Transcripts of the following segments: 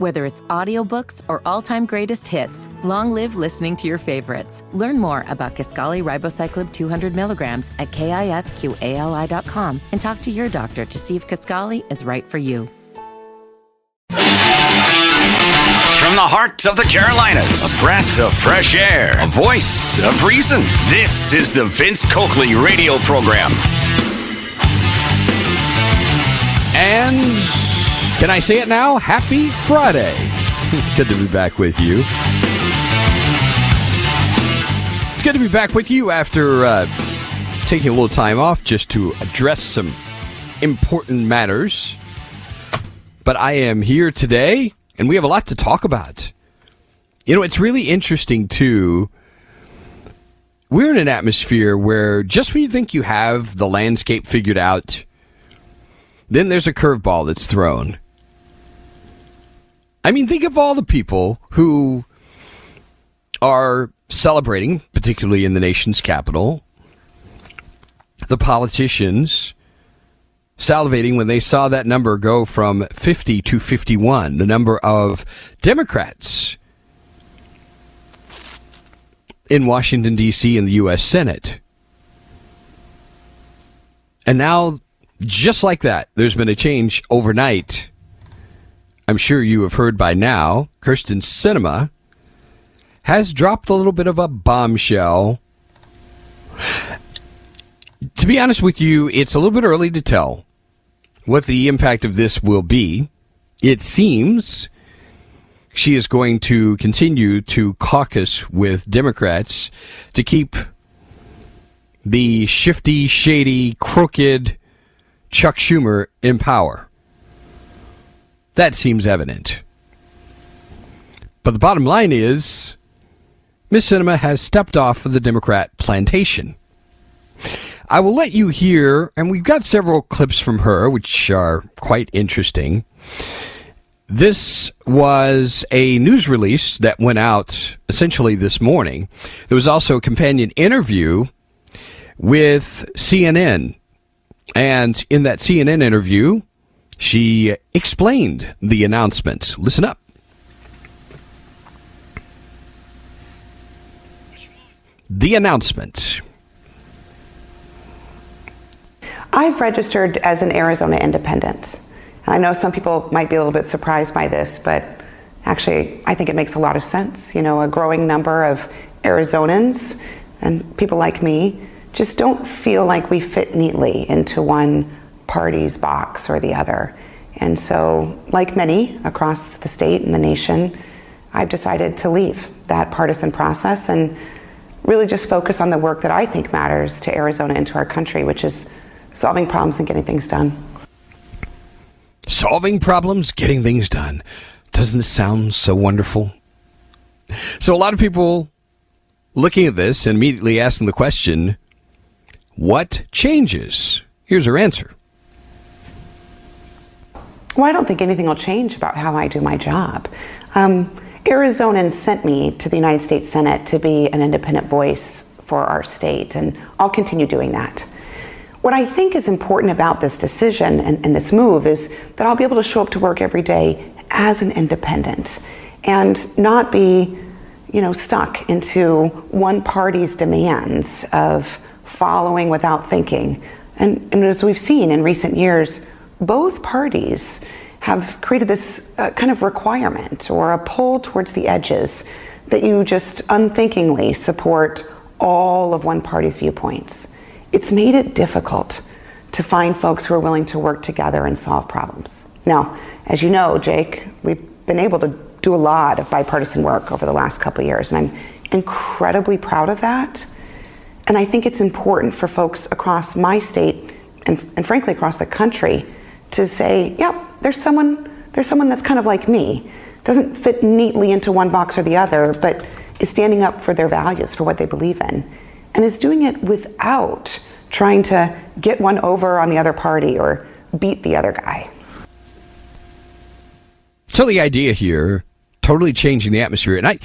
Whether it's audiobooks or all-time greatest hits, long live listening to your favorites. Learn more about Kisqali Ribociclib 200 milligrams at kisqali.com and talk to your doctor to see if Kisqali is right for you. From the heart of the Carolinas, a breath of fresh air, a voice of reason. This is the Vince Coakley radio program. And can I say it now? Happy Friday. good to be back with you. It's good to be back with you after uh, taking a little time off just to address some important matters. But I am here today, and we have a lot to talk about. You know, it's really interesting, too. We're in an atmosphere where just when you think you have the landscape figured out, then there's a curveball that's thrown. I mean, think of all the people who are celebrating, particularly in the nation's capital, the politicians salivating when they saw that number go from 50 to 51, the number of Democrats in Washington, D.C., in the U.S. Senate. And now just like that, there's been a change overnight. I'm sure you have heard by now, Kyrsten Sinema has dropped a little bit of a bombshell. To be honest with you, it's a little bit early to tell what the impact of this will be. It seems she is going to continue to caucus with Democrats to keep the shifty, shady, crooked Chuck Schumer in power. That seems evident. But the bottom line is Miss Sinema has stepped off of the Democrat plantation. I will let you hear, and we've got several clips from her, which are quite interesting. This was a news release that went out essentially this morning. There was also a companion interview with CNN and in that CNN interview, she explained the announcement. Listen up. The announcement. I've registered as an Arizona independent. I know some people might be a little bit surprised by this, but actually, I think it makes a lot of sense. You know, a growing number of Arizonans and people like me just don't feel like we fit neatly into one party's box or the other. And so, like many across the state and the nation, I've decided to leave that partisan process and really just focus on the work that I think matters to Arizona and to our country, which is solving problems and getting things done. Solving problems, getting things done. Doesn't this sound so wonderful? So, a lot of people looking at this and immediately asking the question what changes? Here's her answer. Well, I don't think anything will change about how I do my job. Um, Arizonans sent me to the United States Senate to be an independent voice for our state, and I'll continue doing that. What I think is important about this decision and, and, this move is that I'll be able to show up to work every day as an independent and not be, you know, stuck into one party's demands of following without thinking. And, and as we've seen in recent years, both parties have created this uh, kind of requirement or a pull towards the edges that you just unthinkingly support all of one party's viewpoints. It's made it difficult to find folks who are willing to work together and solve problems. Now, as you know, Jake, we've been able to do a lot of bipartisan work over the last couple of years, and I'm incredibly proud of that. And I think it's important for folks across my state and, and frankly across the country to say, yeah, there's someone, there's someone that's kind of like me, doesn't fit neatly into one box or the other, but is standing up for their values, for what they believe in, and is doing it without trying to get one over on the other party or beat the other guy. So the idea here, totally changing the atmosphere, and I,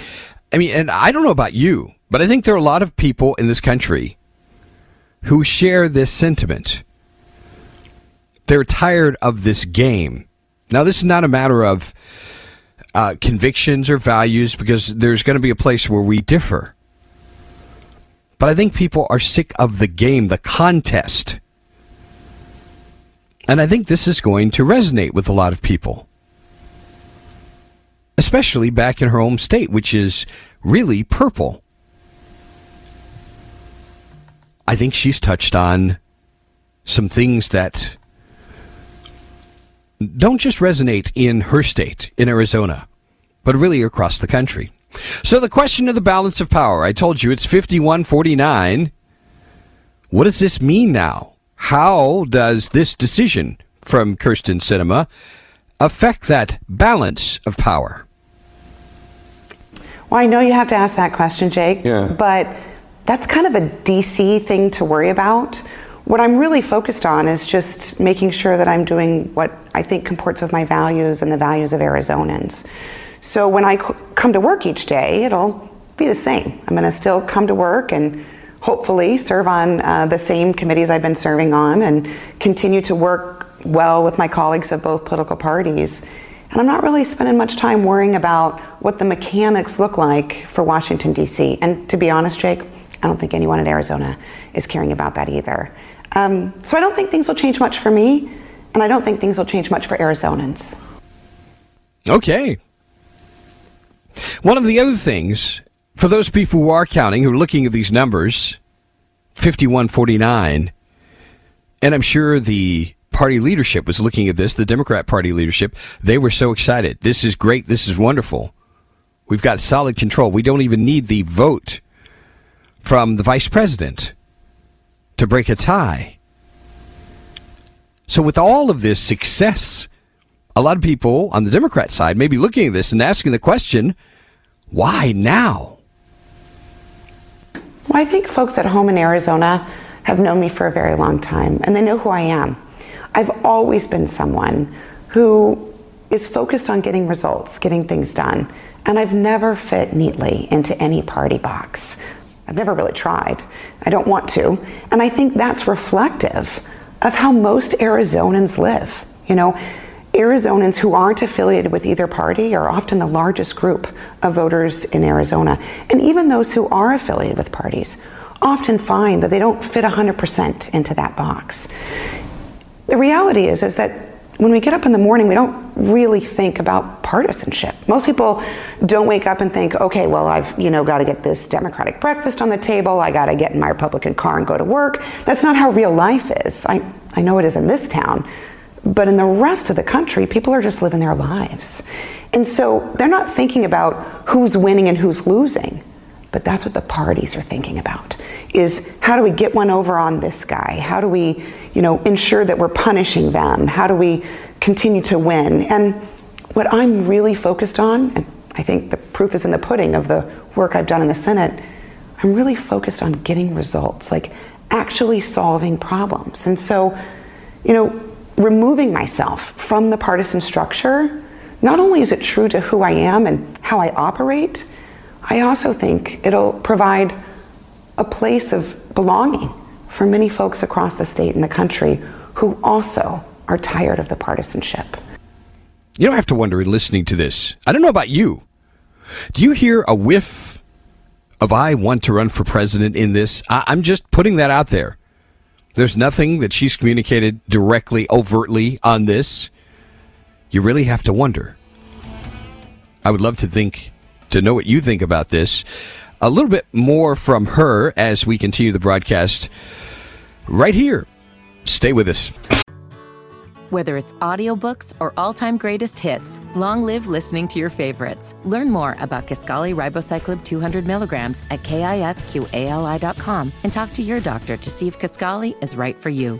I mean, and I don't know about you, but I think there are a lot of people in this country who share this sentiment. They're tired of this game. Now, this is not a matter of uh, convictions or values because there's going to be a place where we differ. But I think people are sick of the game, the contest. And I think this is going to resonate with a lot of people. Especially back in her home state, which is really purple. I think she's touched on some things that don't just resonate in her state, in Arizona, but really across the country. So the question of the balance of power, I told you it's 5149. What does this mean now? How does this decision from Kyrsten Sinema affect that balance of power? Well, I know you have to ask that question, Jake, yeah. but that's kind of a DC thing to worry about. What I'm really focused on is just making sure that I'm doing what I think comports with my values and the values of Arizonans. So when I come to work each day, it'll be the same. I'm going to still come to work and hopefully serve on uh, the same committees I've been serving on and continue to work well with my colleagues of both political parties. And I'm not really spending much time worrying about what the mechanics look like for Washington, D.C. And to be honest, Jake, I don't think anyone in Arizona is caring about that either. Um, so I don't think things will change much for me, and I don't think things will change much for Arizonans. Okay. One of the other things, for those people who are counting, who are looking at these numbers, 5149, and I'm sure the party leadership was looking at this, the Democrat Party leadership, they were so excited. This is great. This is wonderful. We've got solid control. We don't even need the vote from the vice president to break a tie. So, with all of this success, a lot of people on the Democrat side may be looking at this and asking the question why now? Well, I think folks at home in Arizona have known me for a very long time, and they know who I am. I've always been someone who is focused on getting results, getting things done, and I've never fit neatly into any party box. I've never really tried. I don't want to. And I think that's reflective of how most Arizonans live. You know, Arizonans who aren't affiliated with either party are often the largest group of voters in Arizona. And even those who are affiliated with parties often find that they don't fit 100% into that box. The reality is is that when we get up in the morning, we don't really think about partisanship. Most people don't wake up and think, okay, well, I've, you know, got to get this Democratic breakfast on the table. I got to get in my Republican car and go to work. That's not how real life is. I, I know it is in this town. But in the rest of the country, people are just living their lives. And so they're not thinking about who's winning and who's losing. But that's what the parties are thinking about is how do we get one over on this guy? How do we, you know, ensure that we're punishing them? How do we continue to win? And what I'm really focused on, and I think the proof is in the pudding of the work I've done in the Senate, I'm really focused on getting results, like actually solving problems. And so, you know, removing myself from the partisan structure, not only is it true to who I am and how I operate, I also think it'll provide a place of belonging for many folks across the state and the country who also are tired of the partisanship. You don't have to wonder in listening to this. I don't know about you. Do you hear a whiff of I want to run for president in this? I- I'm just putting that out there. There's nothing that she's communicated directly, overtly on this. You really have to wonder. I would love to think to know what you think about this. A little bit more from her as we continue the broadcast right here. Stay with us. Whether it's audiobooks or all-time greatest hits, long live listening to your favorites. Learn more about Kisqali Ribociclib 200 milligrams at kisqali.com and talk to your doctor to see if Kisqali is right for you.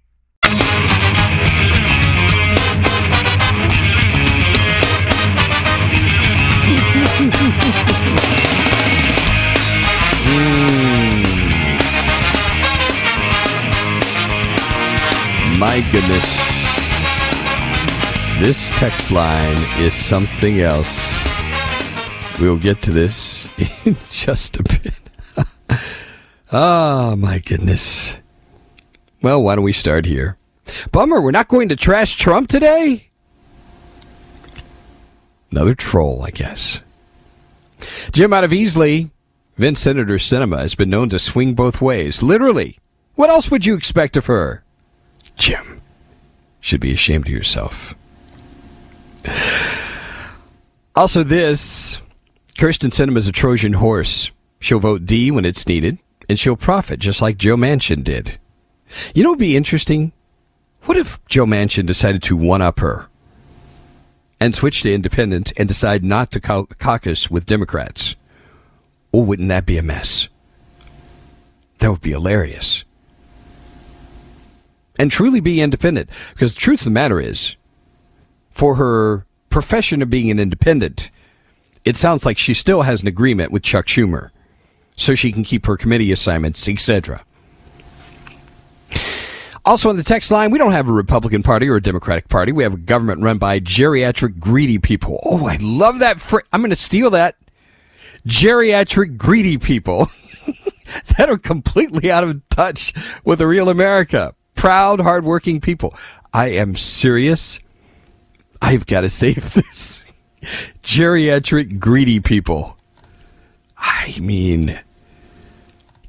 Hmm. My goodness. This text line is something else. We'll get to this in just a bit. Ah, oh, my goodness. Well, why don't we start here? Bummer, we're not going to trash Trump today? Another troll, I guess. Jim out of Easley, Vince Senator Sinema has been known to swing both ways. Literally. What else would you expect of her? Jim, should be ashamed of yourself. Also, this Kyrsten Sinema's a Trojan horse. She'll vote D when it's needed, and she'll profit just like Joe Manchin did. You know, it'd be interesting. What if Joe Manchin decided to one up her and switch to independent and decide not to cau- caucus with Democrats? Oh, wouldn't that be a mess? That would be hilarious. And truly be independent. Because the truth of the matter is, for her profession of being an independent, it sounds like she still has an agreement with Chuck Schumer so she can keep her committee assignments, etc. Also on the text line, we don't have a Republican Party or a Democratic Party. We have a government run by geriatric greedy people. Oh, I love that. I'm going to steal that. Geriatric greedy people that are completely out of touch with the real America. Proud, hardworking people. I am serious. I've got to save this. Geriatric greedy people. I mean,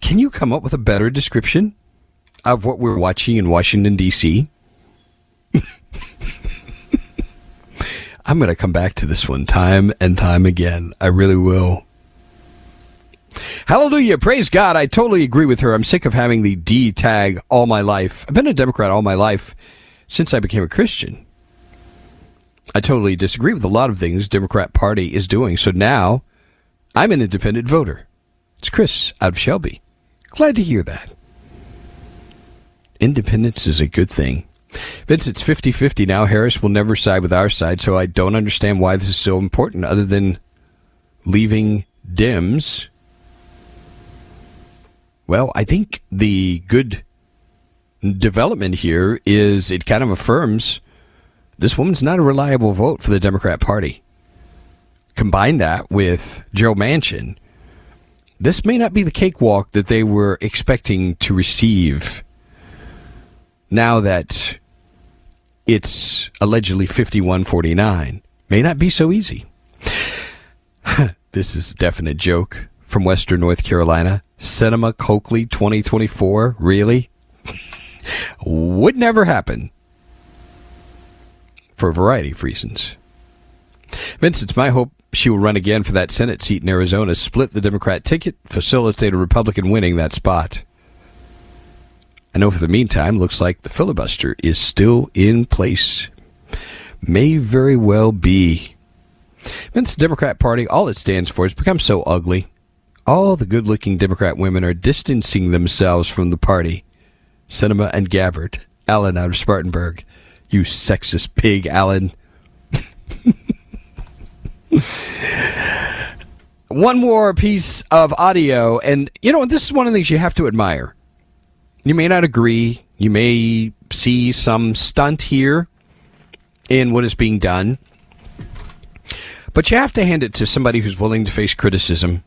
can you come up with a better description? Of what we're watching in Washington, D.C. I'm going to come back to this one time and time again. I really will. Hallelujah. Praise God. I totally agree with her. I'm sick of having the D tag all my life. I've been a Democrat all my life since I became a Christian. I totally disagree with a lot of things the Democrat Party is doing. So now I'm an independent voter. It's Chris out of Shelby. Glad to hear that independence is a good thing. Vince, it's 50 50 now. Harris will never side with our side, so I don't understand why this is so important other than leaving Dems. Well, I think the good development here is it kind of affirms this woman's not a reliable vote for the Democrat Party. Combine that with Joe Manchin, this may not be the cakewalk that they were expecting to receive now that it's allegedly 5149 may not be so easy. this is a definite joke from Western North Carolina. Sinema Coakley 2024. Really? Would never happen. For a variety of reasons. Vince, it's my hope she will run again for that Senate seat in Arizona, split the Democrat ticket, facilitate a Republican winning that spot. I know for the meantime, looks like the filibuster is still in place. May very well be. Since the Democrat Party, all it stands for, has become so ugly. All the good looking Democrat women are distancing themselves from the party. Sinema and Gabbard, Alan out of Spartanburg. You sexist pig, Alan. one more piece of audio, and you know, this is one of the things you have to admire you may not agree. You may see some stunt here in what is being done. But you have to hand it to somebody who's willing to face criticism.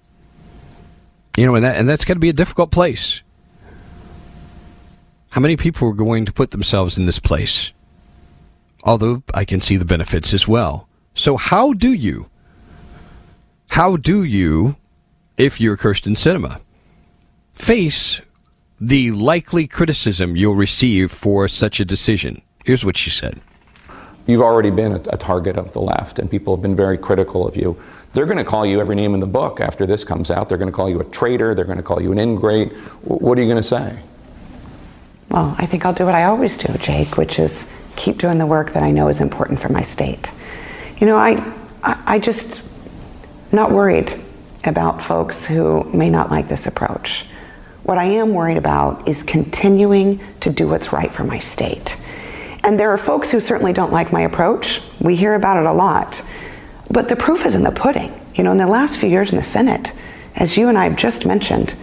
You know, and that and that's got to be a difficult place. How many people are going to put themselves in this place? Although I can see the benefits as well. So how do you? How do you, if you're Kyrsten Sinema, face the likely criticism you'll receive for such a decision. Here's what she said. You've already been a, a, target of the left, and people have been very critical of you. They're going to call you every name in the book after this comes out. They're going to call you a traitor. They're going to call you an ingrate. What are you going to say? Well, I think I'll do what I always do, Jake, which is keep doing the work that I know is important for my state. You know, I, I, I just not worried about folks who may not like this approach. What I am worried about is continuing to do what's right for my state. And there are folks who certainly don't like my approach. We hear about it a lot. But the proof is in the pudding. You know, in the last few years in the Senate, as you and I have just mentioned,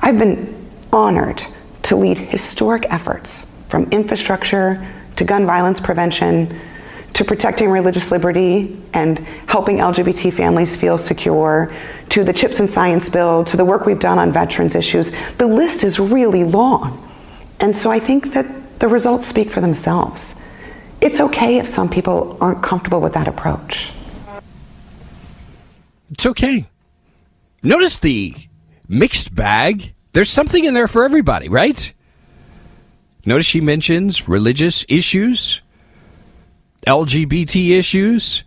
I've been honored to lead historic efforts from infrastructure to gun violence prevention, to protecting religious liberty and helping LGBT families feel secure, to the CHIPS and Science Bill, to the work we've done on veterans issues. The list is really long. And so I think that the results speak for themselves. It's okay if some people aren't comfortable with that approach. It's okay. Notice the mixed bag. There's something in there for everybody, right? Notice she mentions religious issues, LGBT issues.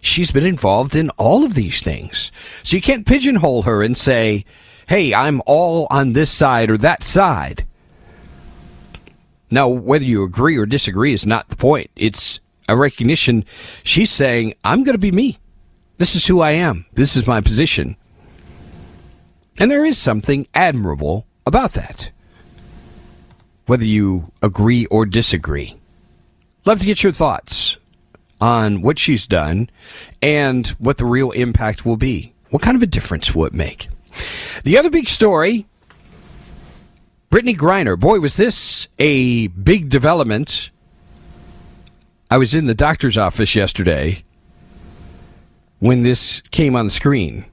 She's been involved in all of these things. So you can't pigeonhole her and say, hey, I'm all on this side or that side. Now, whether you agree or disagree is not the point. It's a recognition. She's saying, I'm going to be me. This is who I am. This is my position. And there is something admirable about that. Whether you agree or disagree. Love to get your thoughts on what she's done and what the real impact will be. What kind of a difference will it make? The other big story Brittney Griner. Boy, was this a big development. I was in the doctor's office yesterday when this came on the screen.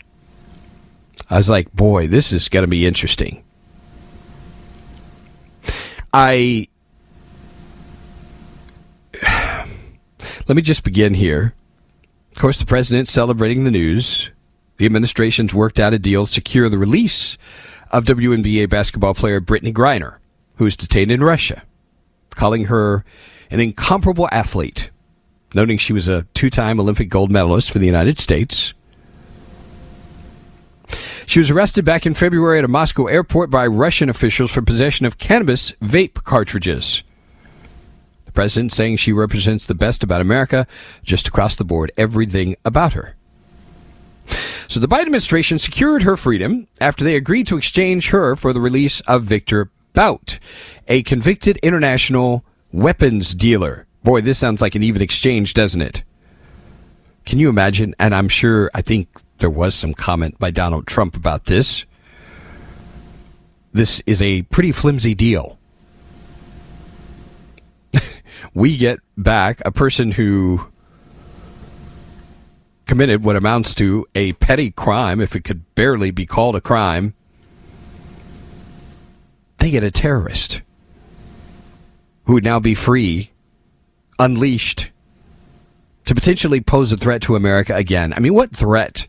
I was like, boy, this is going to be interesting. I. Let me just begin here. Of course, the president's celebrating the news. The administration's worked out a deal to secure the release of WNBA basketball player Brittney Griner, who is detained in Russia, calling her an incomparable athlete, noting she was a two time Olympic gold medalist for the United States. She was arrested back in February at a Moscow airport by Russian officials for possession of cannabis vape cartridges. President saying she represents the best about America, just across the board, everything about her. So the Biden administration secured her freedom after they agreed to exchange her for the release of Victor Bout, a convicted international weapons dealer. Boy, this sounds like an even exchange, doesn't it? Can you imagine? And I'm sure, I think there was some comment by Donald Trump about this. This is a pretty flimsy deal. We get back a person who committed what amounts to a petty crime, if it could barely be called a crime, they get a terrorist who would now be free, unleashed, to potentially pose a threat to America again. I mean, what threat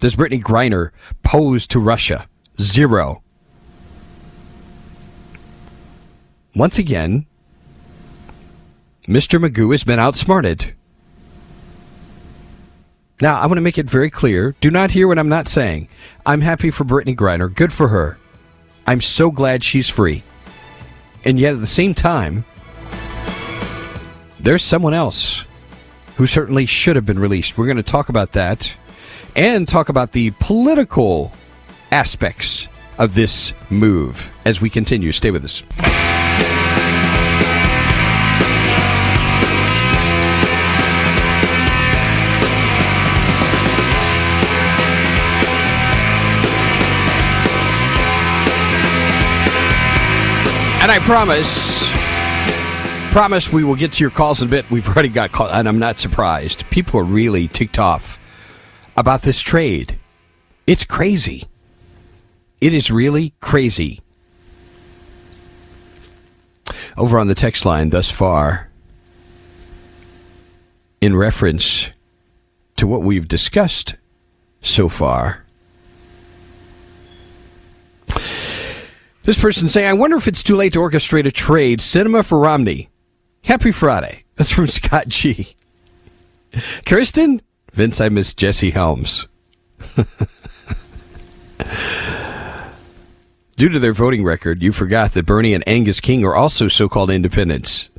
does Brittney Griner pose to Russia? Zero. Once again, Mr. Magoo has been outsmarted. Now, I want to make it very clear. Do not hear what I'm not saying. I'm happy for Brittney Griner. Good for her. I'm so glad she's free. And yet, at the same time, there's someone else who certainly should have been released. We're going to talk about that and talk about the political aspects of this move as we continue. Stay with us. And I promise, promise we will get to your calls in a bit. We've already got calls, and I'm not surprised. People are really ticked off about this trade. It's crazy. It is really crazy. Over on the text line thus far, in reference to what we've discussed so far, This person saying, I wonder if it's too late to orchestrate a trade. Sinema for Romney. Happy Friday. That's from Scott G. Kirsten? Vince, I miss Jesse Helms. Due to their voting record, you forgot that Bernie and Angus King are also so called independents.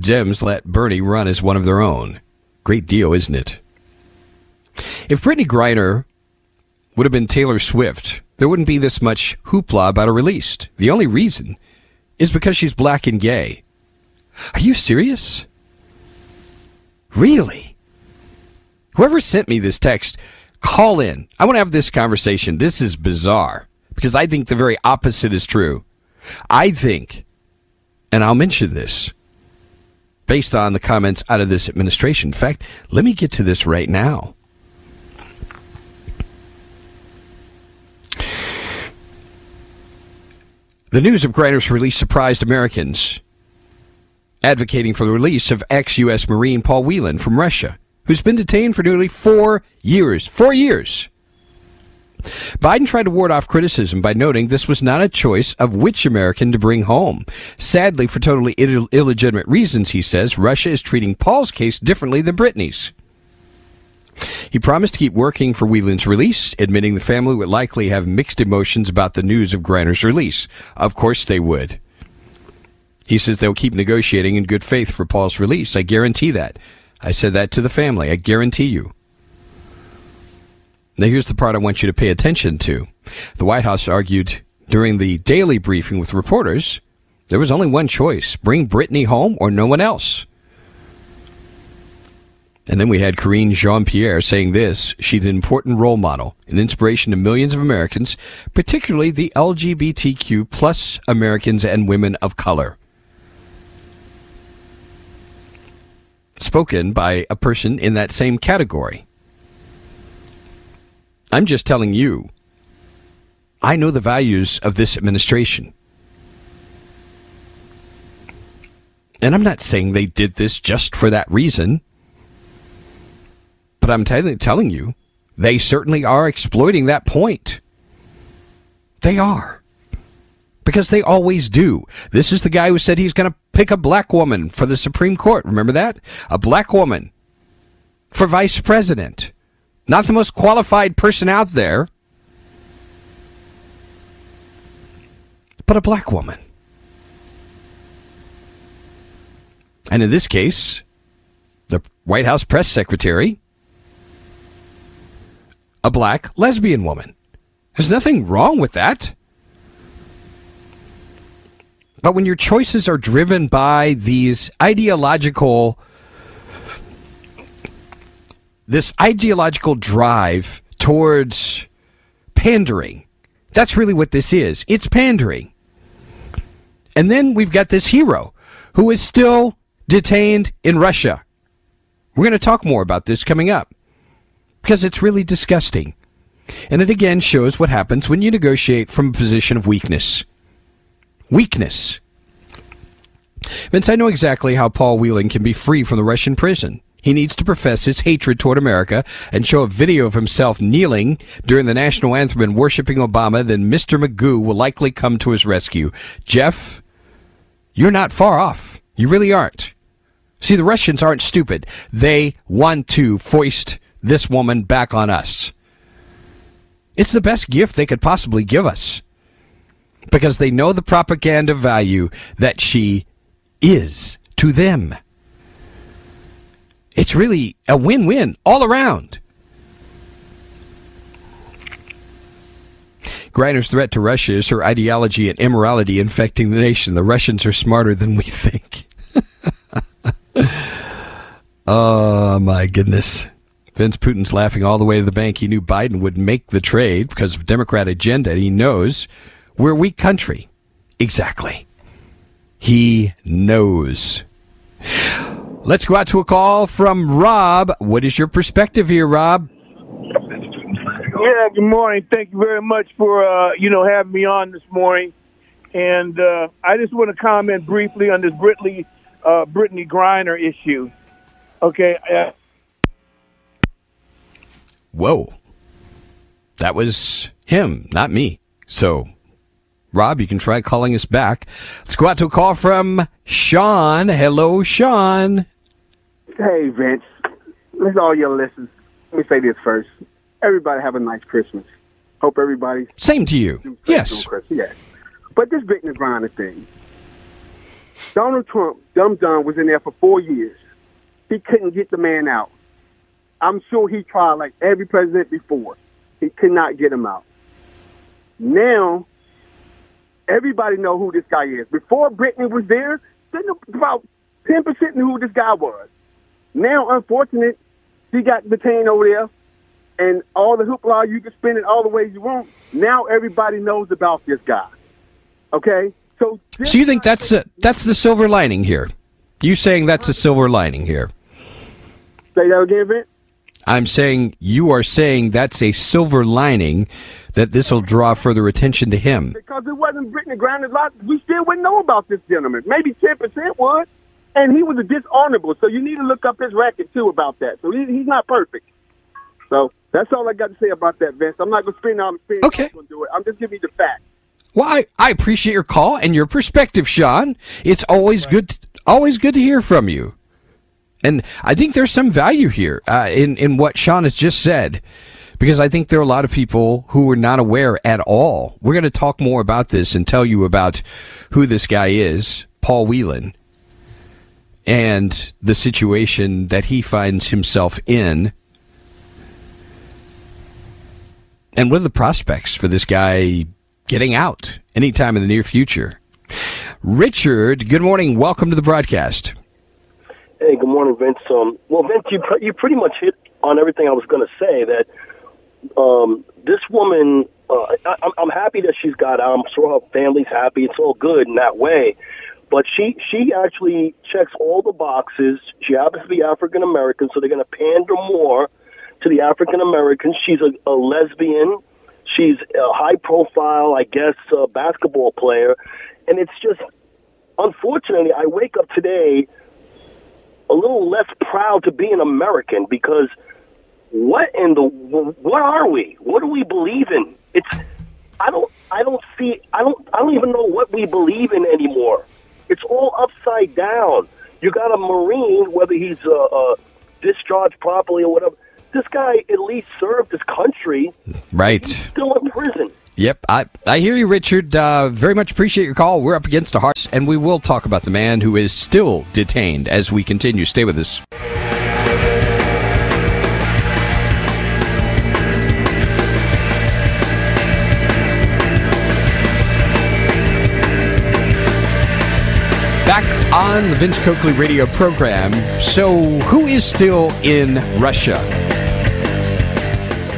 Dems let Bernie run as one of their own. Great deal, isn't it? If Brittney Griner would have been Taylor Swift, there wouldn't be this much hoopla about her release. The only reason is because she's black and gay. Are you serious? Really? Whoever sent me this text, call in. I want to have this conversation. This is bizarre because I think the very opposite is true. I think and I'll mention this based on the comments out of this administration. In fact, let me get to this right now. The news of Griner's release surprised Americans, advocating for the release of ex U.S. Marine Paul Whelan from Russia, who's been detained for nearly four years. Four years. Biden tried to ward off criticism by noting this was not a choice of which American to bring home. Sadly, for totally Ill- illegitimate reasons, he says, Russia is treating Paul's case differently than Brittney's. He promised to keep working for Whelan's release, admitting the family would likely have mixed emotions about the news of Griner's release. Of course they would. He says they'll keep negotiating in good faith for Paul's release. I guarantee that. I said that to the family. I guarantee you. Now, here's the part I want you to pay attention to. The White House argued during the daily briefing with reporters there was only one choice bring Brittney home or no one else. And then we had Karine Jean Pierre saying this she's an important role model, an inspiration to millions of Americans, particularly the LGBTQ plus Americans and women of color. Spoken by a person in that same category. I'm just telling you, I know the values of this administration. And I'm not saying they did this just for that reason. But I'm t- telling you, they certainly are exploiting that point. They are. Because they always do. This is the guy who said he's going to pick a black woman for the Supreme Court. Remember that? A black woman for vice president. Not the most qualified person out there, but a black woman. And in this case, the White House press secretary, a black lesbian woman. There's nothing wrong with that. But when your choices are driven by these ideological this ideological drive towards pandering. That's really what this is. It's pandering. And then we've got this hero who is still detained in Russia. We're going to talk more about this coming up because it's really disgusting. And it again shows what happens when you negotiate from a position of weakness. Weakness. Vince, I know exactly how Paul Whelan can be free from the Russian prison. He needs to profess his hatred toward America and show a video of himself kneeling during the national anthem and worshiping Obama, then Mr. Magoo will likely come to his rescue. Jeff, you're not far off. You really aren't. See, the Russians aren't stupid. They want to foist this woman back on us. It's the best gift they could possibly give us because they know the propaganda value that she is to them. It's really a win win all around. Griner's threat to Russia is her ideology and immorality infecting the nation. The Russians are smarter than we think. oh, my goodness. Vince Putin's laughing all the way to the bank. He knew Biden would make the trade because of Democrat agenda. He knows we're a weak country. Exactly. He knows. Let's go out to a call from Rob. What is your perspective here, Rob? Yeah, good morning. Thank you very much for uh, you know having me on this morning. And uh, I just want to comment briefly on this Brittney uh, Brittney Griner issue. Okay. Whoa, that was him, not me. So, Rob, you can try calling us back. Let's go out to a call from Sean. Hello, Sean. Hey, Vince. Listen, all your listeners. Let me say this first. Everybody have a nice Christmas. Hope everybody. Same to you. Yes. Yes. But this Brittney Griner thing. Donald Trump, dumb dumb, was in there for four years. He couldn't get the man out. I'm sure he tried like every president before. He could not get him out. Now, everybody know who this guy is. Before Brittney was there, about 10% knew who this guy was. Now, unfortunate, he got detained over there, and all the hoopla you can spin it all the ways you want. Now everybody knows about this guy. Okay, So, So you think that's a, that's the silver lining here? You saying that's a silver lining here? say that again, Vince? I'm saying you are saying that's a silver lining that this will draw further attention to him. Because it wasn't Brittney Griner's lot, we still wouldn't know about this gentleman. Maybe ten percent would, and he was a dishonorable. So you need to look up his record too about that. So he, he's not perfect. So that's all I got to say about that, Vince. I'm not going to spin out and spin. Okay. I'm, do it. I'm just giving you the facts. Well, I, I appreciate your call and your perspective, Sean. It's always good, always good to hear from you. And I think there's some value here uh, in in what Sean has just said, because I think there are a lot of people who are not aware at all. We're going to talk more about this and tell you about who this guy is, Paul Whelan, and the situation that he finds himself in. And what are the prospects for this guy getting out anytime in the near future? Richard, good morning. Welcome to the broadcast. Hey, good morning, Vince. Um, well, Vince, you pr- you pretty much hit on everything I was going to say. That um, this woman, uh, I, I'm, I'm happy that she's got out. I'm sure her family's happy. It's all good in that way. But she she actually checks all the boxes. She happens to be African American, so they're going to pander more to the African Americans. She's a, a lesbian. She's a high profile, I guess, uh, basketball player, and it's just unfortunately, I wake up today a little less proud to be an American because what in the what are we? What do we believe in? It's I don't I don't see I don't I don't even know what we believe in anymore. It's all upside down. You got a Marine, whether he's uh, uh, discharged properly or whatever. This guy at least served his country. Right. Still in prison. Yep, I, I hear you, Richard. Uh, very much appreciate your call. We're up against the hearts, and we will talk about the man who is still detained as we continue. Stay with us. Back on the Vince Coakley radio program. So, who is still in Russia?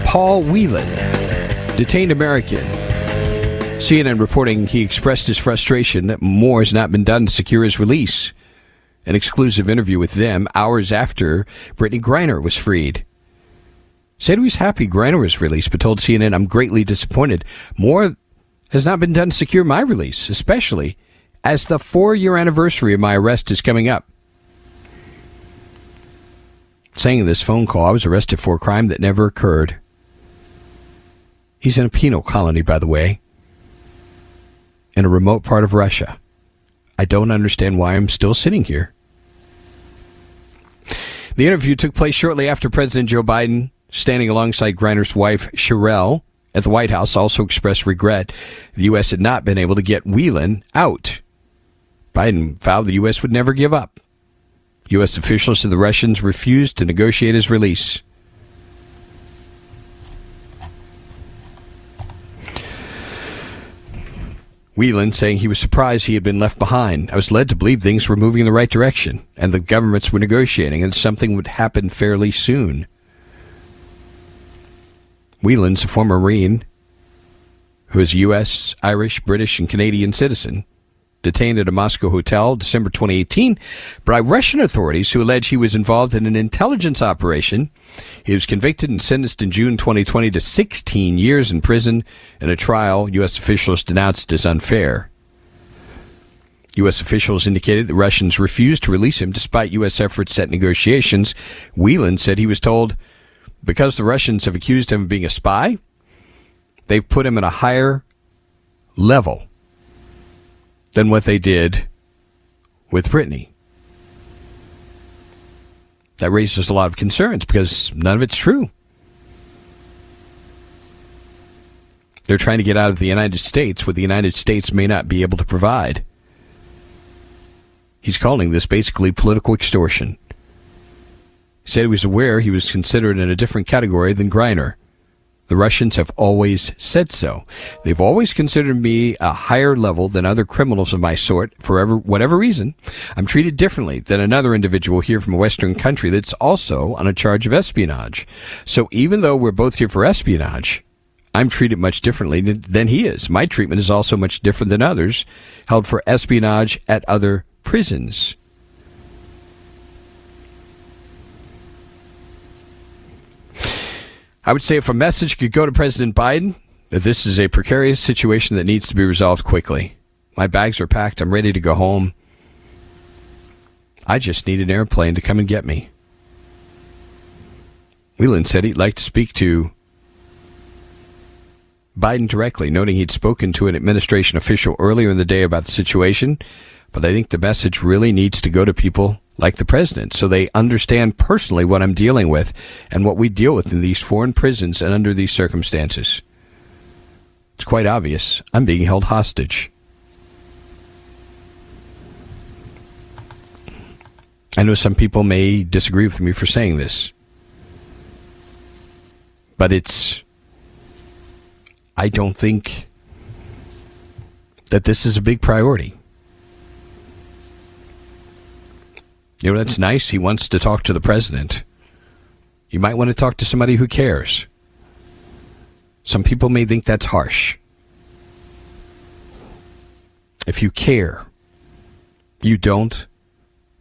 Paul Whelan detained American. CNN reporting he expressed his frustration that more has not been done to secure his release. An exclusive interview with them hours after Brittney Griner was freed. Said he was happy Griner was released, but told CNN, I'm greatly disappointed. More has not been done to secure my release, especially as the four year anniversary of my arrest is coming up. Saying in this phone call, I was arrested for a crime that never occurred. He's in a penal colony, by the way, in a remote part of Russia. I don't understand why I'm still sitting here. The interview took place shortly after President Joe Biden, standing alongside Griner's wife, Cherelle, at the White House, also expressed regret the U.S. had not been able to get Whelan out. Biden vowed the U.S. would never give up. U.S. officials said the Russians refused to negotiate his release. Whelan saying he was surprised he had been left behind. I was led to believe things were moving in the right direction and the governments were negotiating and something would happen fairly soon. Whelan's a former Marine who is a U.S., Irish, British, and Canadian citizen, detained at a Moscow hotel December 2018 by Russian authorities who allege he was involved in an intelligence operation. He was convicted and sentenced in June 2020 to 16 years in prison in a trial U.S. officials denounced as unfair. U.S. officials indicated the Russians refused to release him despite U.S. efforts at negotiations. Whelan said he was told because the Russians have accused him of being a spy, they've put him at a higher level than what they did with Brittney. That raises a lot of concerns because none of it's true. They're trying to get out of the United States what the United States may not be able to provide. He's calling this basically political extortion. He said he was aware he was considered in a different category than Griner. The Russians have always said so. They've always considered me a higher level than other criminals of my sort for ever, whatever reason. I'm treated differently than another individual here from a Western country that's also on a charge of espionage. So even though we're both here for espionage, I'm treated much differently than he is. My treatment is also much different than others held for espionage at other prisons. I would say if a message could go to President Biden that this is a precarious situation that needs to be resolved quickly. My bags are packed. I'm ready to go home. I just need an airplane to come and get me. Whelan said he'd like to speak to Biden directly, noting he'd spoken to an administration official earlier in the day about the situation. But I think the message really needs to go to people like the president so they understand personally what I'm dealing with and what we deal with in these foreign prisons and under these circumstances. It's quite obvious. I'm being held hostage. I know some people may disagree with me for saying this, but it's. I don't think that this is a big priority. You know, that's nice. He wants to talk to the president. You might want to talk to somebody who cares. Some people may think that's harsh. If you care, you don't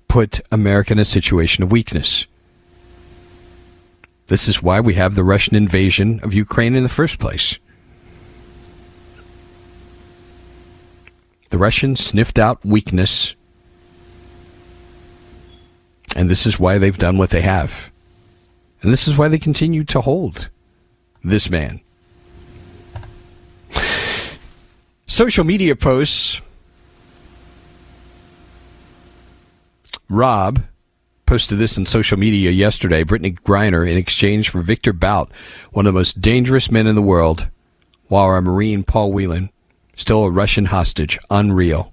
put America in a situation of weakness. This is why we have the Russian invasion of Ukraine in the first place. The Russians sniffed out weakness, and this is why they've done what they have. And this is why they continue to hold this man. Social media posts. Rob posted this in social media yesterday. Brittney Griner in exchange for Viktor Bout, one of the most dangerous men in the world, while our Marine Paul Whelan, still a Russian hostage. Unreal.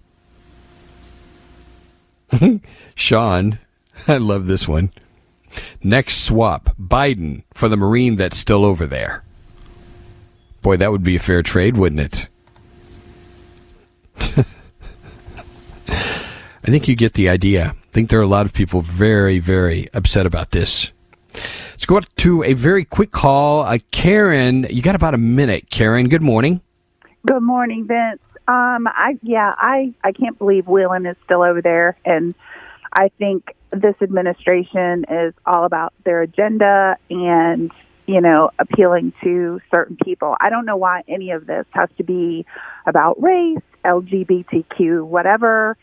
Sean, I love this one. Next swap, Biden for the Marine that's still over there. Boy, that would be a fair trade, wouldn't it? I think you get the idea. I think there are a lot of people very, very upset about this. Let's go up to a very quick call. Uh, Karen, you got about a minute. Karen, good morning. Good morning, Vince. Um, I yeah, I I can't believe Whelan is still over there, and I think this administration is all about their agenda and you know appealing to certain people. I don't know why any of this has to be about race, LGBTQ, whatever.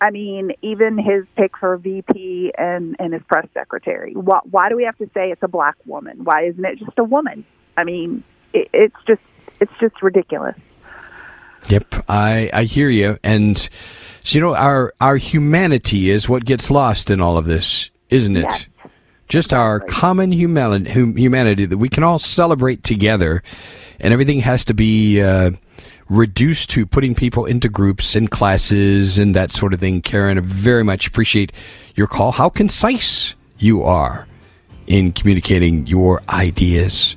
I mean, even his pick for VP and, and his press secretary. Why, why do we have to say it's a black woman? Why isn't it just a woman? I mean, it, it's just it's just ridiculous. Yep, I I hear you, and so, you know our our humanity is what gets lost in all of this, isn't it? Yes. Just our common humanity, humanity that we can all celebrate together, and everything has to be. Uh, reduced to putting people into groups and classes and that sort of thing. Karen, I very much appreciate your call. How concise you are in communicating your ideas.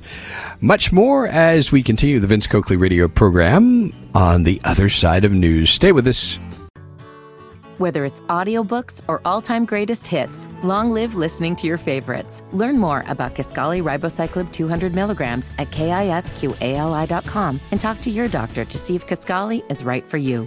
Much more as we continue the Vince Coakley radio program on the other side of news. Stay with us. Whether it's audiobooks or all-time greatest hits, long live listening to your favorites. Learn more about Kisqali Ribociclib 200 milligrams at kisqali.com and talk to your doctor to see if Kaskali is right for you.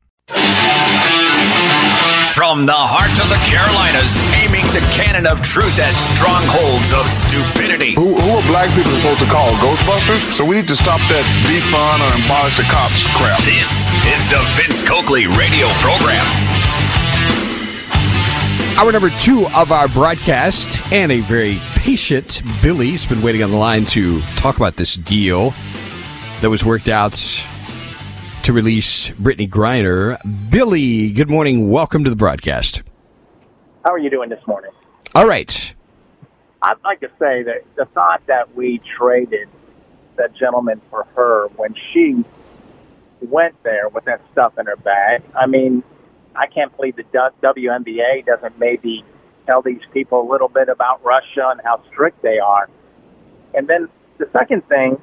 From the heart of the Carolinas, aiming the cannon of truth at strongholds of stupidity. Who, who are black people supposed to call Ghostbusters? So we need to stop that defund or abolish the cops crap. This is the Vince Coakley radio program. Hour number two of our broadcast, and a very patient Billy's been waiting on the line to talk about this deal that was worked out to release Brittney Griner. Billy, good morning. Welcome to the broadcast. How are you doing this morning? All right. I'd like to say that the thought that we traded that gentleman for her when she went there with that stuff in her bag. I mean, I can't believe the WNBA doesn't maybe tell these people a little bit about Russia and how strict they are. And then the second thing,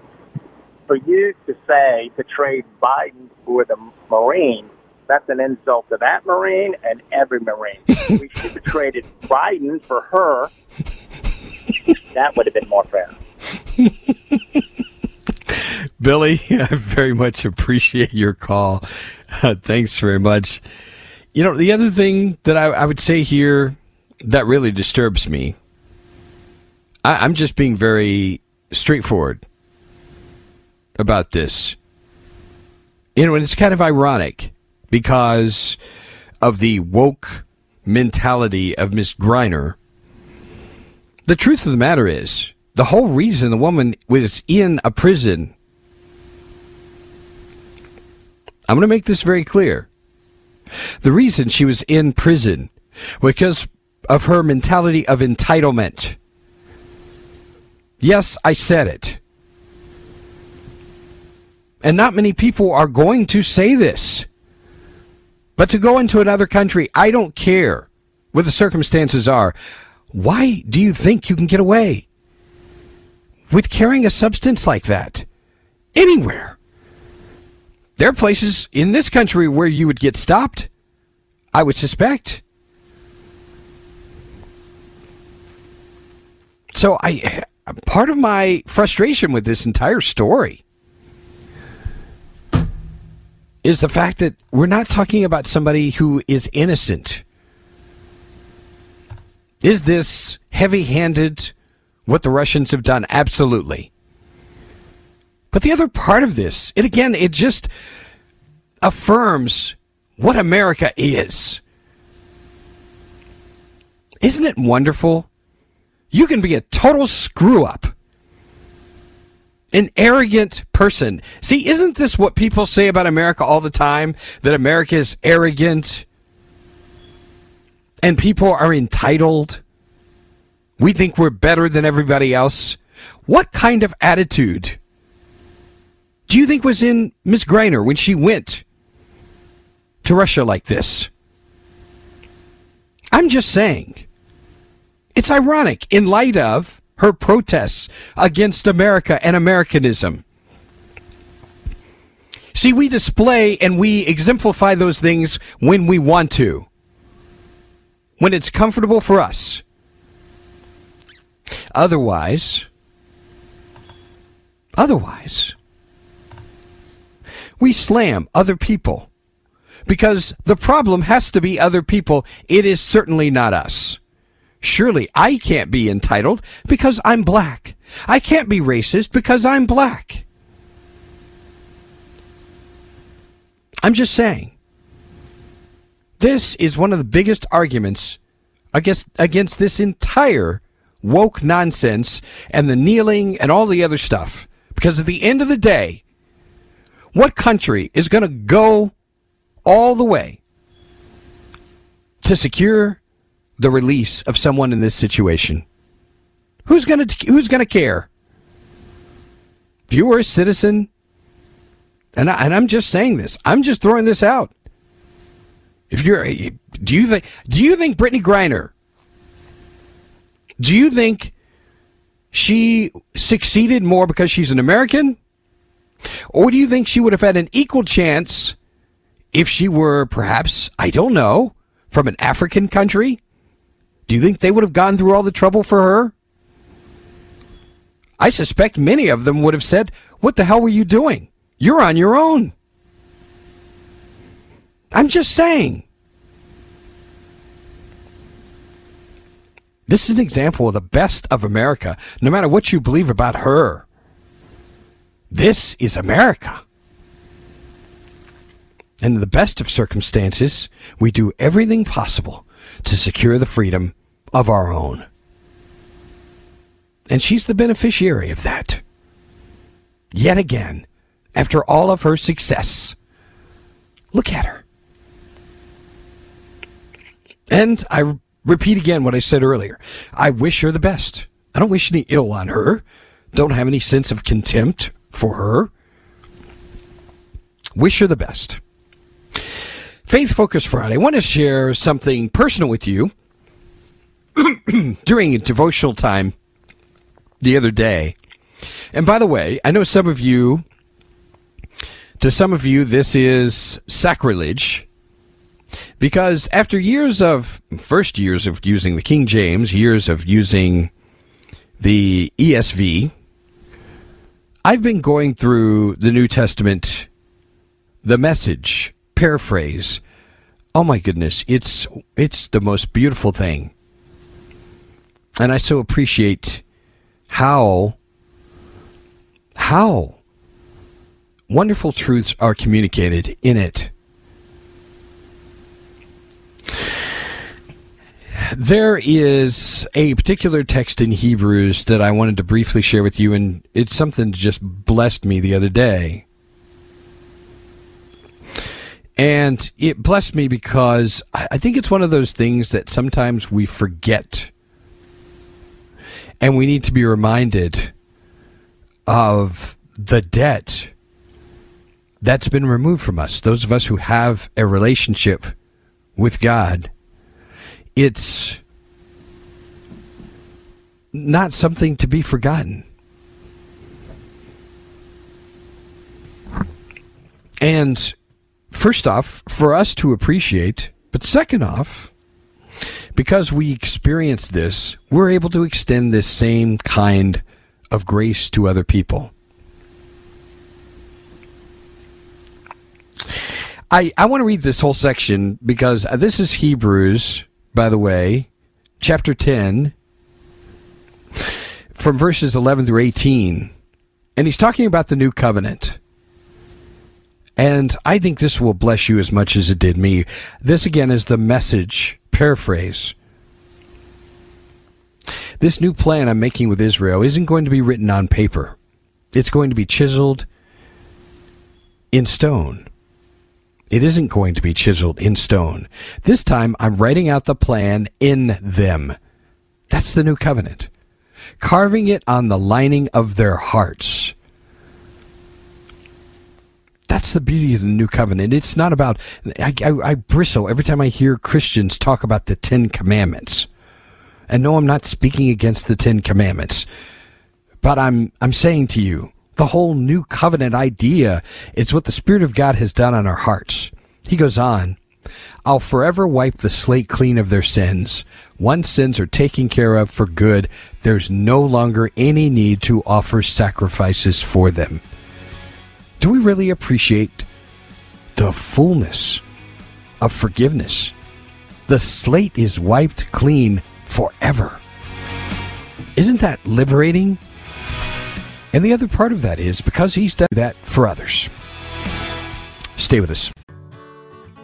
for you to say to trade Biden for the Marine, that's an insult to that Marine and every Marine. we should have traded Biden for her. That would have been more fair. Billy, I very much appreciate your call. Uh, thanks very much. You know, the other thing that I, I would say here that really disturbs me, I, I'm just being very straightforward about this. You know, and it's kind of ironic because of the woke mentality of Miss Griner. The truth of the matter is, the whole reason the woman was in a prison. I'm going to make this very clear. The reason she was in prison because of her mentality of entitlement. Yes, I said it. And not many people are going to say this. But to go into another country, I don't care what the circumstances are. Why do you think you can get away with carrying a substance like that anywhere? There are places in this country where you would get stopped, I would suspect. So I part of my frustration with this entire story is the fact that we're not talking about somebody who is innocent. Is this heavy handed what the Russians have done? Absolutely. But the other part of this, it again, it just affirms what America is. Isn't it wonderful? You can be a total screw up an arrogant person. See, isn't this what people say about America all the time? That America is arrogant and people are entitled. We think we're better than everybody else. What kind of attitude do you think was in Miss Griner when she went to Russia like this? I'm just saying. It's ironic in light of her protests against America and Americanism. See, we display and we exemplify those things when we want to, when it's comfortable for us. Otherwise, otherwise, we slam other people because the problem has to be other people. It is certainly not us. Surely I can't be entitled because I'm black. I can't be racist because I'm black. I'm just saying. This is one of the biggest arguments against, against this entire woke nonsense and the kneeling and all the other stuff. Because at the end of the day, what country is going to go all the way to secure the release of someone in this situation? Who's gonna Who's gonna care? If you were a citizen, and I, and I'm just saying this, I'm just throwing this out. If you're, do you think do you think Brittney Griner? Do you think she succeeded more because she's an American? Or do you think she would have had an equal chance if she were perhaps, I don't know, from an African country? Do you think they would have gone through all the trouble for her? I suspect many of them would have said, What the hell were you doing? You're on your own. I'm just saying. This is an example of the best of America, no matter what you believe about her. This is America. And in the best of circumstances, we do everything possible to secure the freedom of our own. And she's the beneficiary of that. Yet again, after all of her success, look at her. And I repeat again what I said earlier. I wish her the best. I don't wish any ill on her. Don't have any sense of contempt for her. Wish her the best. Faith Focus Friday. I want to share something personal with you during a devotional time the other day. And by the way, I know some of you, to some of you, this is sacrilege. Because after years of, first years of using the King James, years of using the ESV, I've been going through the New Testament, the message, paraphrase. Oh my goodness, it's it's the most beautiful thing. And I so appreciate how how wonderful truths are communicated in it. There is a particular text in Hebrews that I wanted to briefly share with you, and it's something that just blessed me the other day. And it blessed me because I think it's one of those things that sometimes we forget. And we need to be reminded of the debt that's been removed from us. Those of us who have a relationship with God it's not something to be forgotten. And first off, for us to appreciate, but second off, because we experience this, we're able to extend this same kind of grace to other people. I, I want to read this whole section because this is Hebrews by the way, chapter 10, from verses 11 through 18. And he's talking about the new covenant. And I think this will bless you as much as it did me. This again is the message paraphrase. This new plan I'm making with Israel isn't going to be written on paper. It's going to be chiseled in stone. It isn't going to be chiseled in stone. This time I'm writing out the plan in them. That's the new covenant. Carving it on the lining of their hearts. That's the beauty of the new covenant. It's not about, I, I, I bristle every time I hear Christians talk about the Ten Commandments. And no, I'm not speaking against the Ten Commandments. But I'm, I'm saying to you, the whole new covenant idea is what the Spirit of God has done on our hearts. He goes on, I'll forever wipe the slate clean of their sins. Once sins are taken care of for good, there's no longer any need to offer sacrifices for them. Do we really appreciate the fullness of forgiveness? The slate is wiped clean forever. Isn't that liberating? And the other part of that is because he's done that for others. Stay with us.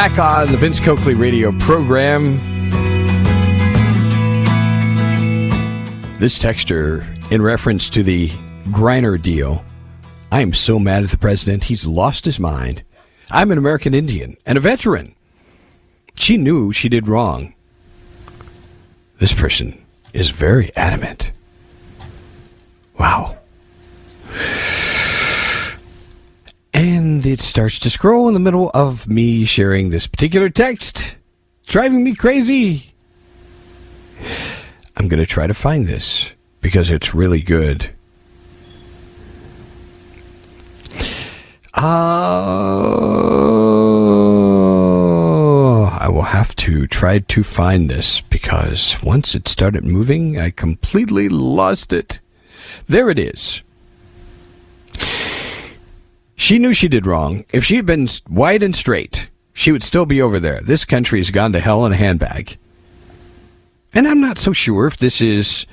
Back on the Vince Coakley radio program. This texture, in reference to the Griner deal, I am so mad at the president. He's lost his mind. I'm an American Indian and a veteran. She knew she did wrong. This person is very adamant. Wow. And it starts to scroll in the middle of me sharing this particular text, It's driving me crazy. I'm going to try to find this because it's really good. Uh, to try to find this because once it started moving, I completely lost it. There it is. She knew she did wrong. If she had been white and straight, she would still be over there. This country has gone to hell in a handbag. And I'm not so sure if this is,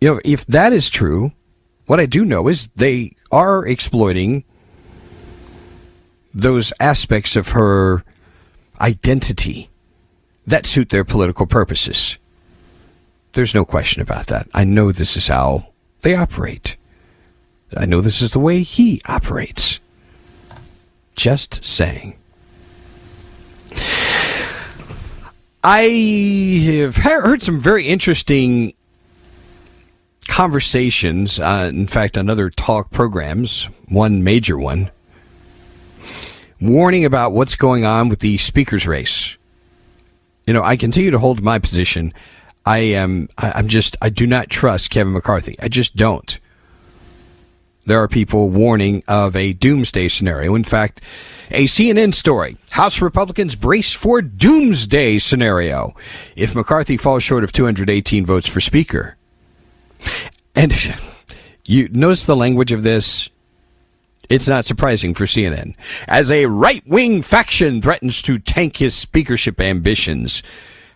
you know, if that is true. What I do know is they are exploiting those aspects of her identity that suit their political purposes. There's no question about that. I know this is how they operate. I know this is the way he operates. Just saying. I have heard some very interesting conversations, uh, in fact, on other talk programs, one major one, warning about what's going on with the speaker's race. You know, I continue to hold my position. I am, I, am just, I do not trust Kevin McCarthy. I just don't. There are people warning of a doomsday scenario. In fact, a CNN story. House Republicans brace for doomsday scenario if McCarthy falls short of 218 votes for Speaker. And you notice the language of this? It's not surprising for CNN. As a right wing faction threatens to tank his speakership ambitions,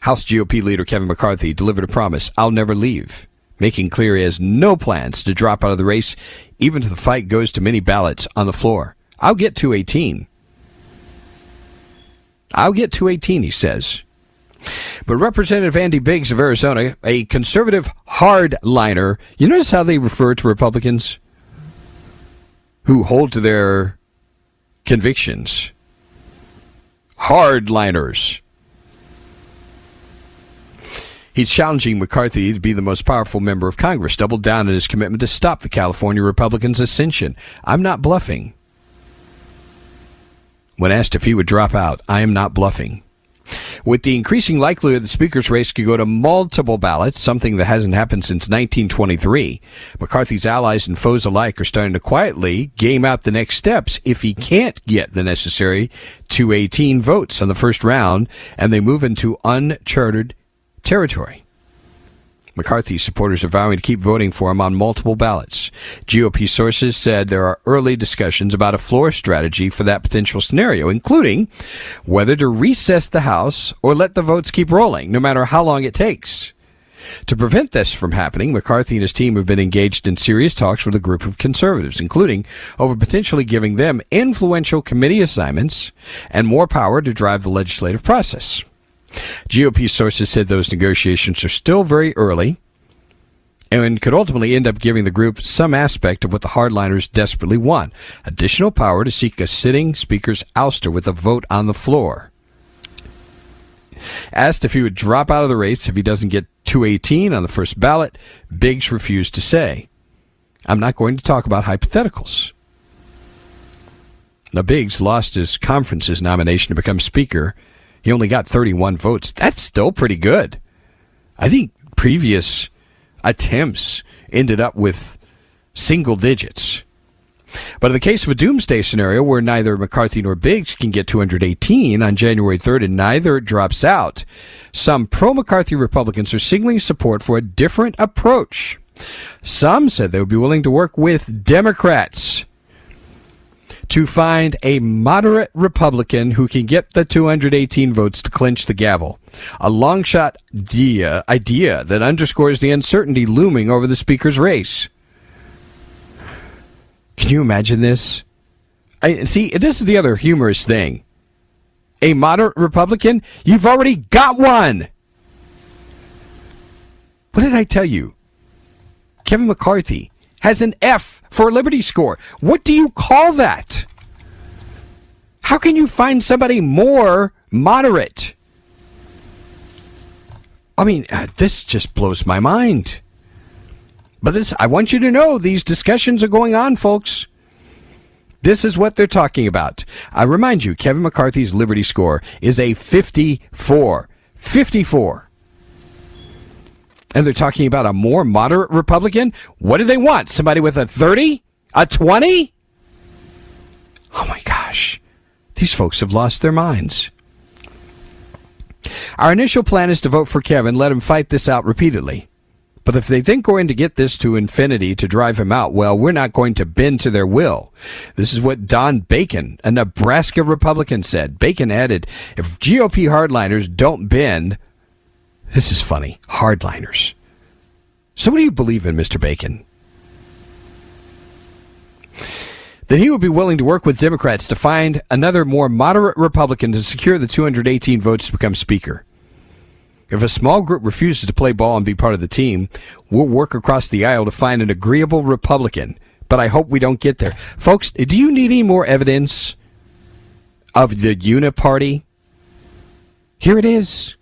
House GOP leader Kevin McCarthy delivered a promise I'll never leave, making clear he has no plans to drop out of the race, even if the fight goes to many ballots on the floor. I'll get to 18. I'll get to 18, he says. But Representative Andy Biggs of Arizona, a conservative hardliner, you notice how they refer to Republicans who hold to their convictions? Hardliners. He's challenging McCarthy to be the most powerful member of Congress, doubled down on his commitment to stop the California Republicans' ascension. I'm not bluffing. When asked if he would drop out, I am not bluffing. With the increasing likelihood the speaker's race could go to multiple ballots, something that hasn't happened since 1923, McCarthy's allies and foes alike are starting to quietly game out the next steps if he can't get the necessary 218 votes on the first round and they move into uncharted territory. McCarthy supporters are vowing to keep voting for him on multiple ballots. GOP sources said there are early discussions about a floor strategy for that potential scenario, including whether to recess the House or let the votes keep rolling, no matter how long it takes. To prevent this from happening, McCarthy and his team have been engaged in serious talks with a group of conservatives, including over potentially giving them influential committee assignments and more power to drive the legislative process. GOP sources said those negotiations are still very early and could ultimately end up giving the group some aspect of what the hardliners desperately want additional power to seek a sitting speaker's ouster with a vote on the floor. Asked if he would drop out of the race if he doesn't get 218 on the first ballot, Biggs refused to say. I'm not going to talk about hypotheticals. Now, Biggs lost his conference's nomination to become Speaker he only got 31 votes. That's still pretty good. I think previous attempts ended up with single digits. But in the case of a doomsday scenario where neither McCarthy nor Biggs can get 218 on January 3rd and neither drops out, some pro McCarthy Republicans are signaling support for a different approach. Some said they would be willing to work with Democrats to find a moderate Republican who can get the 218 votes to clinch the gavel. A long shot idea, idea that underscores the uncertainty looming over the Speaker's race. Can you imagine this? I, see, this is the other humorous thing. A moderate Republican? You've already got one! What did I tell you? Kevin McCarthy has an F for a Liberty score. What do you call that? How can you find somebody more moderate? I mean, uh, this just blows my mind. But this, I want you to know these discussions are going on, folks. This is what they're talking about. I remind you, Kevin McCarthy's Liberty score is a 54. 54 and they're talking about a more moderate Republican. What do they want? Somebody with a 30? A 20? Oh my gosh. These folks have lost their minds. Our initial plan is to vote for Kevin, let him fight this out repeatedly. But if they think we're going to get this to infinity to drive him out, well, we're not going to bend to their will. This is what Don Bacon, a Nebraska Republican, said. Bacon added, if GOP hardliners don't bend, this is funny, hardliners. So what do you believe in, Mr. Bacon? That he would be willing to work with Democrats to find another more moderate Republican to secure the 218 votes to become Speaker. If a small group refuses to play ball and be part of the team, we'll work across the aisle to find an agreeable Republican. But I hope we don't get there. Folks, do you need any more evidence of the Uniparty? Here it is.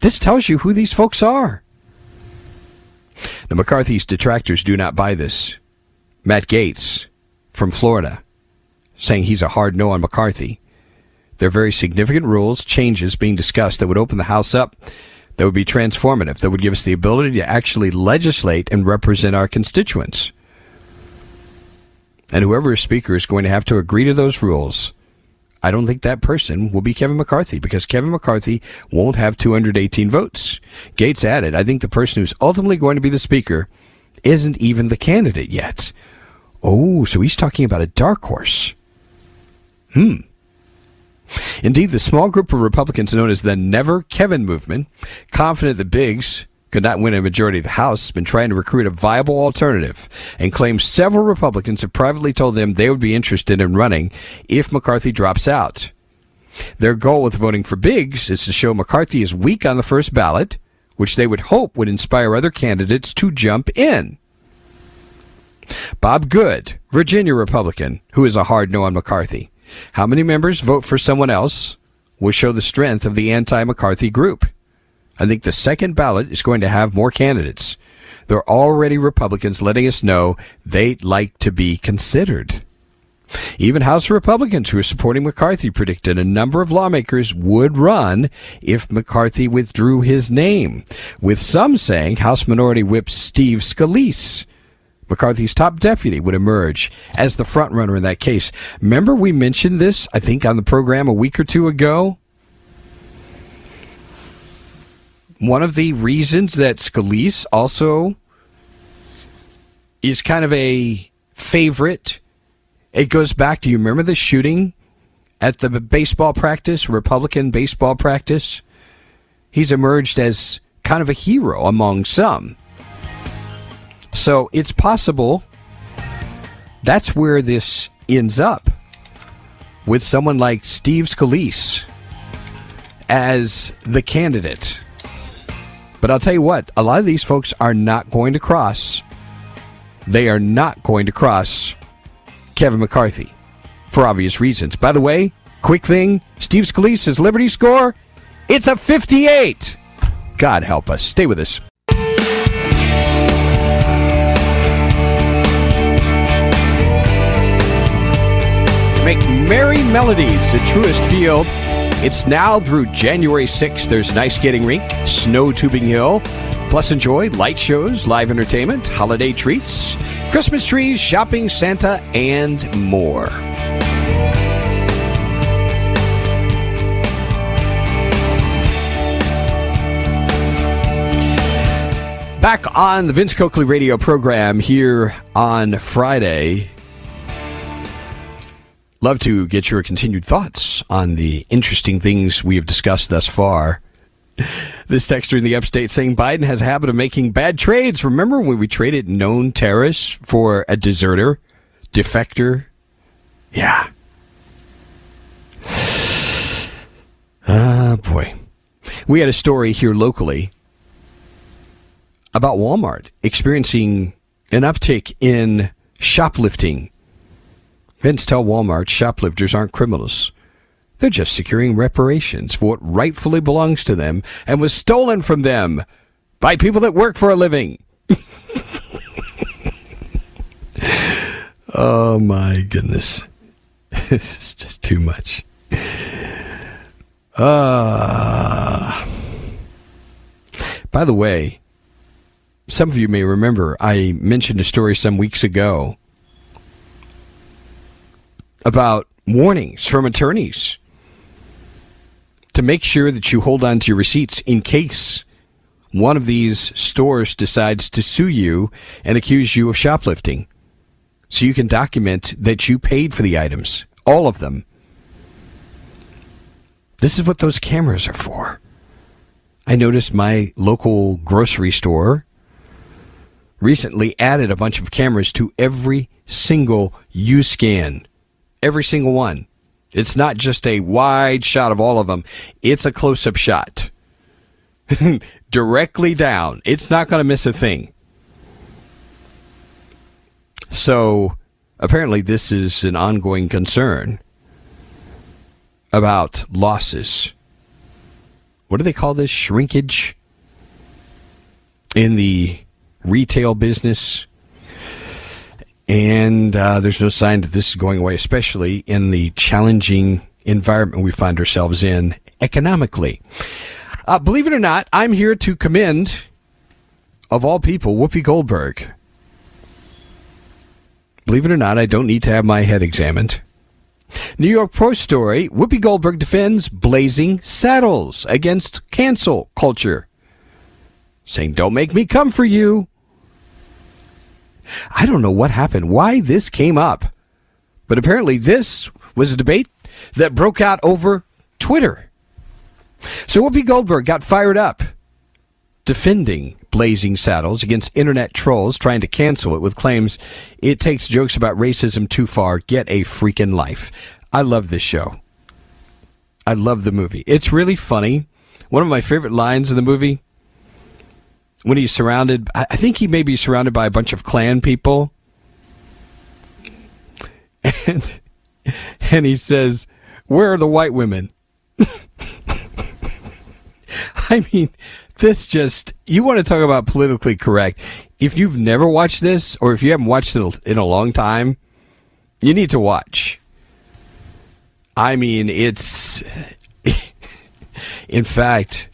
This tells you who these folks are. Now, McCarthy's detractors do not buy this. Matt Gaetz from Florida saying he's a hard no on McCarthy. There are very significant rules, changes being discussed that would open the House up, that would be transformative, that would give us the ability to actually legislate and represent our constituents. And whoever is Speaker is going to have to agree to those rules. I don't think that person will be Kevin McCarthy because Kevin McCarthy won't have 218 votes. Gaetz added, I think the person who's ultimately going to be the Speaker isn't even the candidate yet. Oh, so he's talking about a dark horse. Hmm. Indeed, the small group of Republicans known as the Never Kevin movement, confident that Biggs could not win a majority of the House, has been trying to recruit a viable alternative and claims several Republicans have privately told them they would be interested in running if McCarthy drops out. Their goal with voting for Biggs is to show McCarthy is weak on the first ballot, which they would hope would inspire other candidates to jump in. Bob Good, Virginia Republican, who is a hard no on McCarthy. How many members vote for someone else will show the strength of the anti McCarthy group. I think the second ballot is going to have more candidates. There are already Republicans letting us know they'd like to be considered. Even House Republicans who are supporting McCarthy predicted a number of lawmakers would run if McCarthy withdrew his name, with some saying House Minority Whip Steve Scalise McCarthy's top deputy would emerge as the frontrunner in that case. Remember, we mentioned this, I think, on the program a week or two ago? One of the reasons that Scalise also is kind of a favorite, it goes back to you remember the shooting at the baseball practice, Republican baseball practice? He's emerged as kind of a hero among some. So it's possible that's where this ends up with someone like Steve Scalise as the candidate. But I'll tell you what, a lot of these folks are not going to cross. They are not going to cross Kevin McCarthy for obvious reasons. By the way, quick thing Steve Scalise's Liberty score, it's a 58. God help us. Stay with us. make merry melodies at Truist Field. It's now through January 6th. There's an ice skating rink, snow tubing hill, plus enjoy light shows, live entertainment, holiday treats, Christmas trees, shopping, Santa, and more. Back on the Vince Coakley radio program here on Friday. Love to get your continued thoughts on the interesting things we have discussed thus far. This texter in the upstate saying Biden has a habit of making bad trades. Remember when we traded known terrorists for a deserter, defector? Yeah. Ah, boy. We had a story here locally about Walmart experiencing an uptick in shoplifting Vince tell Walmart shoplifters aren't criminals. They're just securing reparations for what rightfully belongs to them and was stolen from them by people that work for a living. oh my goodness. this is just too much. Uh, by the way, some of you may remember I mentioned a story some weeks ago about warnings from attorneys to make sure that you hold on to your receipts in case one of these stores decides to sue you and accuse you of shoplifting. So you can document that you paid for the items, all of them. This is what those cameras are for. I noticed my local grocery store recently added a bunch of cameras to every single U scan. Every single one. It's not just a wide shot of all of them, it's a close up shot. Directly down. It's not going to miss a thing. So apparently, this is an ongoing concern about losses. What do they call this? Shrinkage in the retail business. And uh, there's no sign that this is going away, especially in the challenging environment we find ourselves in economically. Uh, believe it or not, I'm here to commend, of all people, Whoopi Goldberg. Believe it or not, I don't need to have my head examined. New York Post story Whoopi Goldberg defends blazing saddles against cancel culture, saying, Don't make me come for you. I don't know what happened, why this came up, but apparently this was a debate that broke out over Twitter. So Whoopi Goldberg got fired up defending Blazing Saddles against internet trolls trying to cancel it with claims it takes jokes about racism too far. Get a freaking life. I love this show. I love the movie. It's really funny. One of my favorite lines in the movie when he's surrounded, I think he may be surrounded by a bunch of Klan people. And, and he says, Where are the white women? I mean, this just you want to talk about politically correct. If you've never watched this, or if you haven't watched it in a long time, you need to watch. I mean, it's. in fact,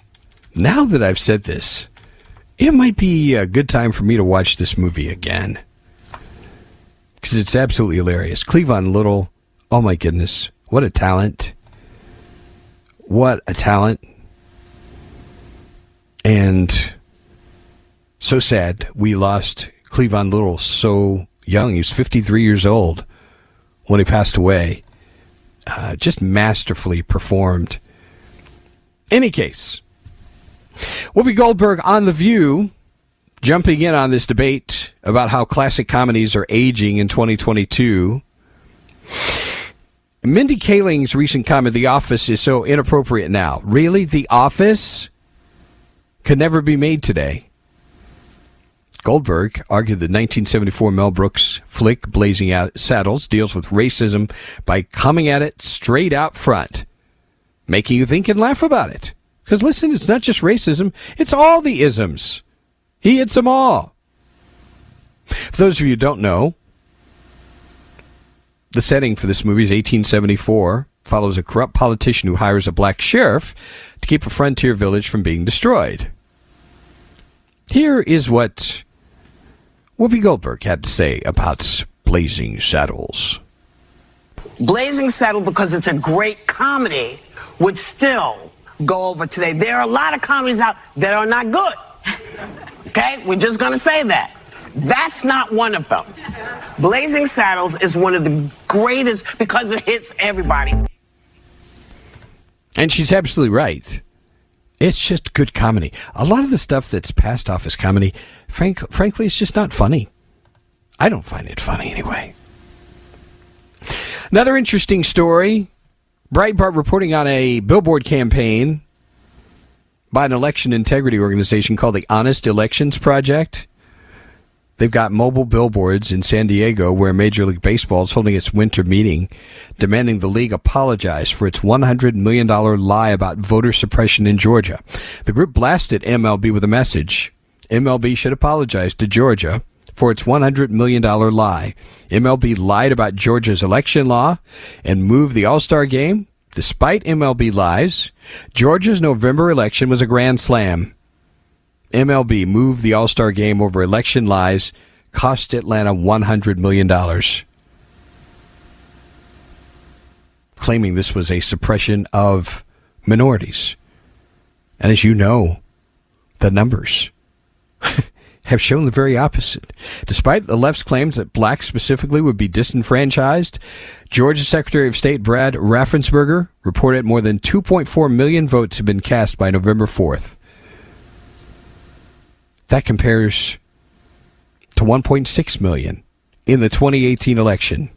now that I've said this, it might be a good time for me to watch this movie again. Because it's absolutely hilarious. Cleavon Little, oh my goodness, what a talent. What a talent. And so sad we lost Cleavon Little so young. He was 53 years old when he passed away. Uh, just masterfully performed. Any case, Whoopi Goldberg on The View, jumping in on this debate about how classic comedies are aging in 2022. Mindy Kaling's recent comment, The Office is so inappropriate now. Really? The Office? could never be made today. Goldberg argued that 1974 Mel Brooks flick Blazing Saddles deals with racism by coming at it straight out front, making you think and laugh about it. Because listen, it's not just racism, it's all the isms. He hits them all. For those of you who don't know, the setting for this movie is 1874, follows a corrupt politician who hires a black sheriff to keep a frontier village from being destroyed. Here is what Whoopi Goldberg had to say about Blazing Saddles. Blazing Saddle, because it's a great comedy, would still go over today. There are a lot of comedies out that are not good. Okay? We're just going to say that. That's not one of them. Blazing Saddles is one of the greatest because it hits everybody. And she's absolutely right. It's just good comedy. A lot of the stuff that's passed off as comedy, frank, frankly, it's just not funny. I don't find it funny anyway. Another interesting story Breitbart reporting on a billboard campaign by an election integrity organization called the Honest Elections Project. They've got mobile billboards in San Diego where Major League Baseball is holding its winter meeting, demanding the league apologize for its $100 million lie about voter suppression in Georgia. The group blasted MLB with a message. MLB should apologize to Georgia for its $100 million lie. MLB lied about Georgia's election law and moved the All Star game. Despite MLB lies, Georgia's November election was a grand slam. MLB moved the All Star game over election lies, cost Atlanta $100 million. Claiming this was a suppression of minorities. And as you know, the numbers have shown the very opposite. Despite the left's claims that blacks specifically would be disenfranchised, Georgia Secretary of State Brad Raffensperger reported more than 2.4 million votes had been cast by November 4th. That compares to 1.6 million in the 2018 election.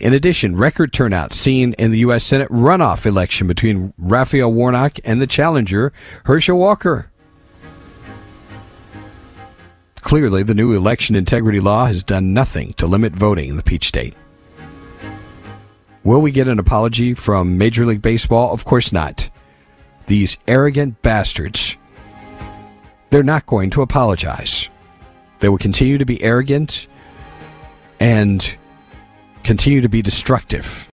In addition, record turnout seen in the U.S. Senate runoff election between Raphael Warnock and the challenger, Herschel Walker. Clearly, the new election integrity law has done nothing to limit voting in the Peach State. Will we get an apology from Major League Baseball? Of course not. These arrogant bastards. They're not going to apologize. They will continue to be arrogant and continue to be destructive.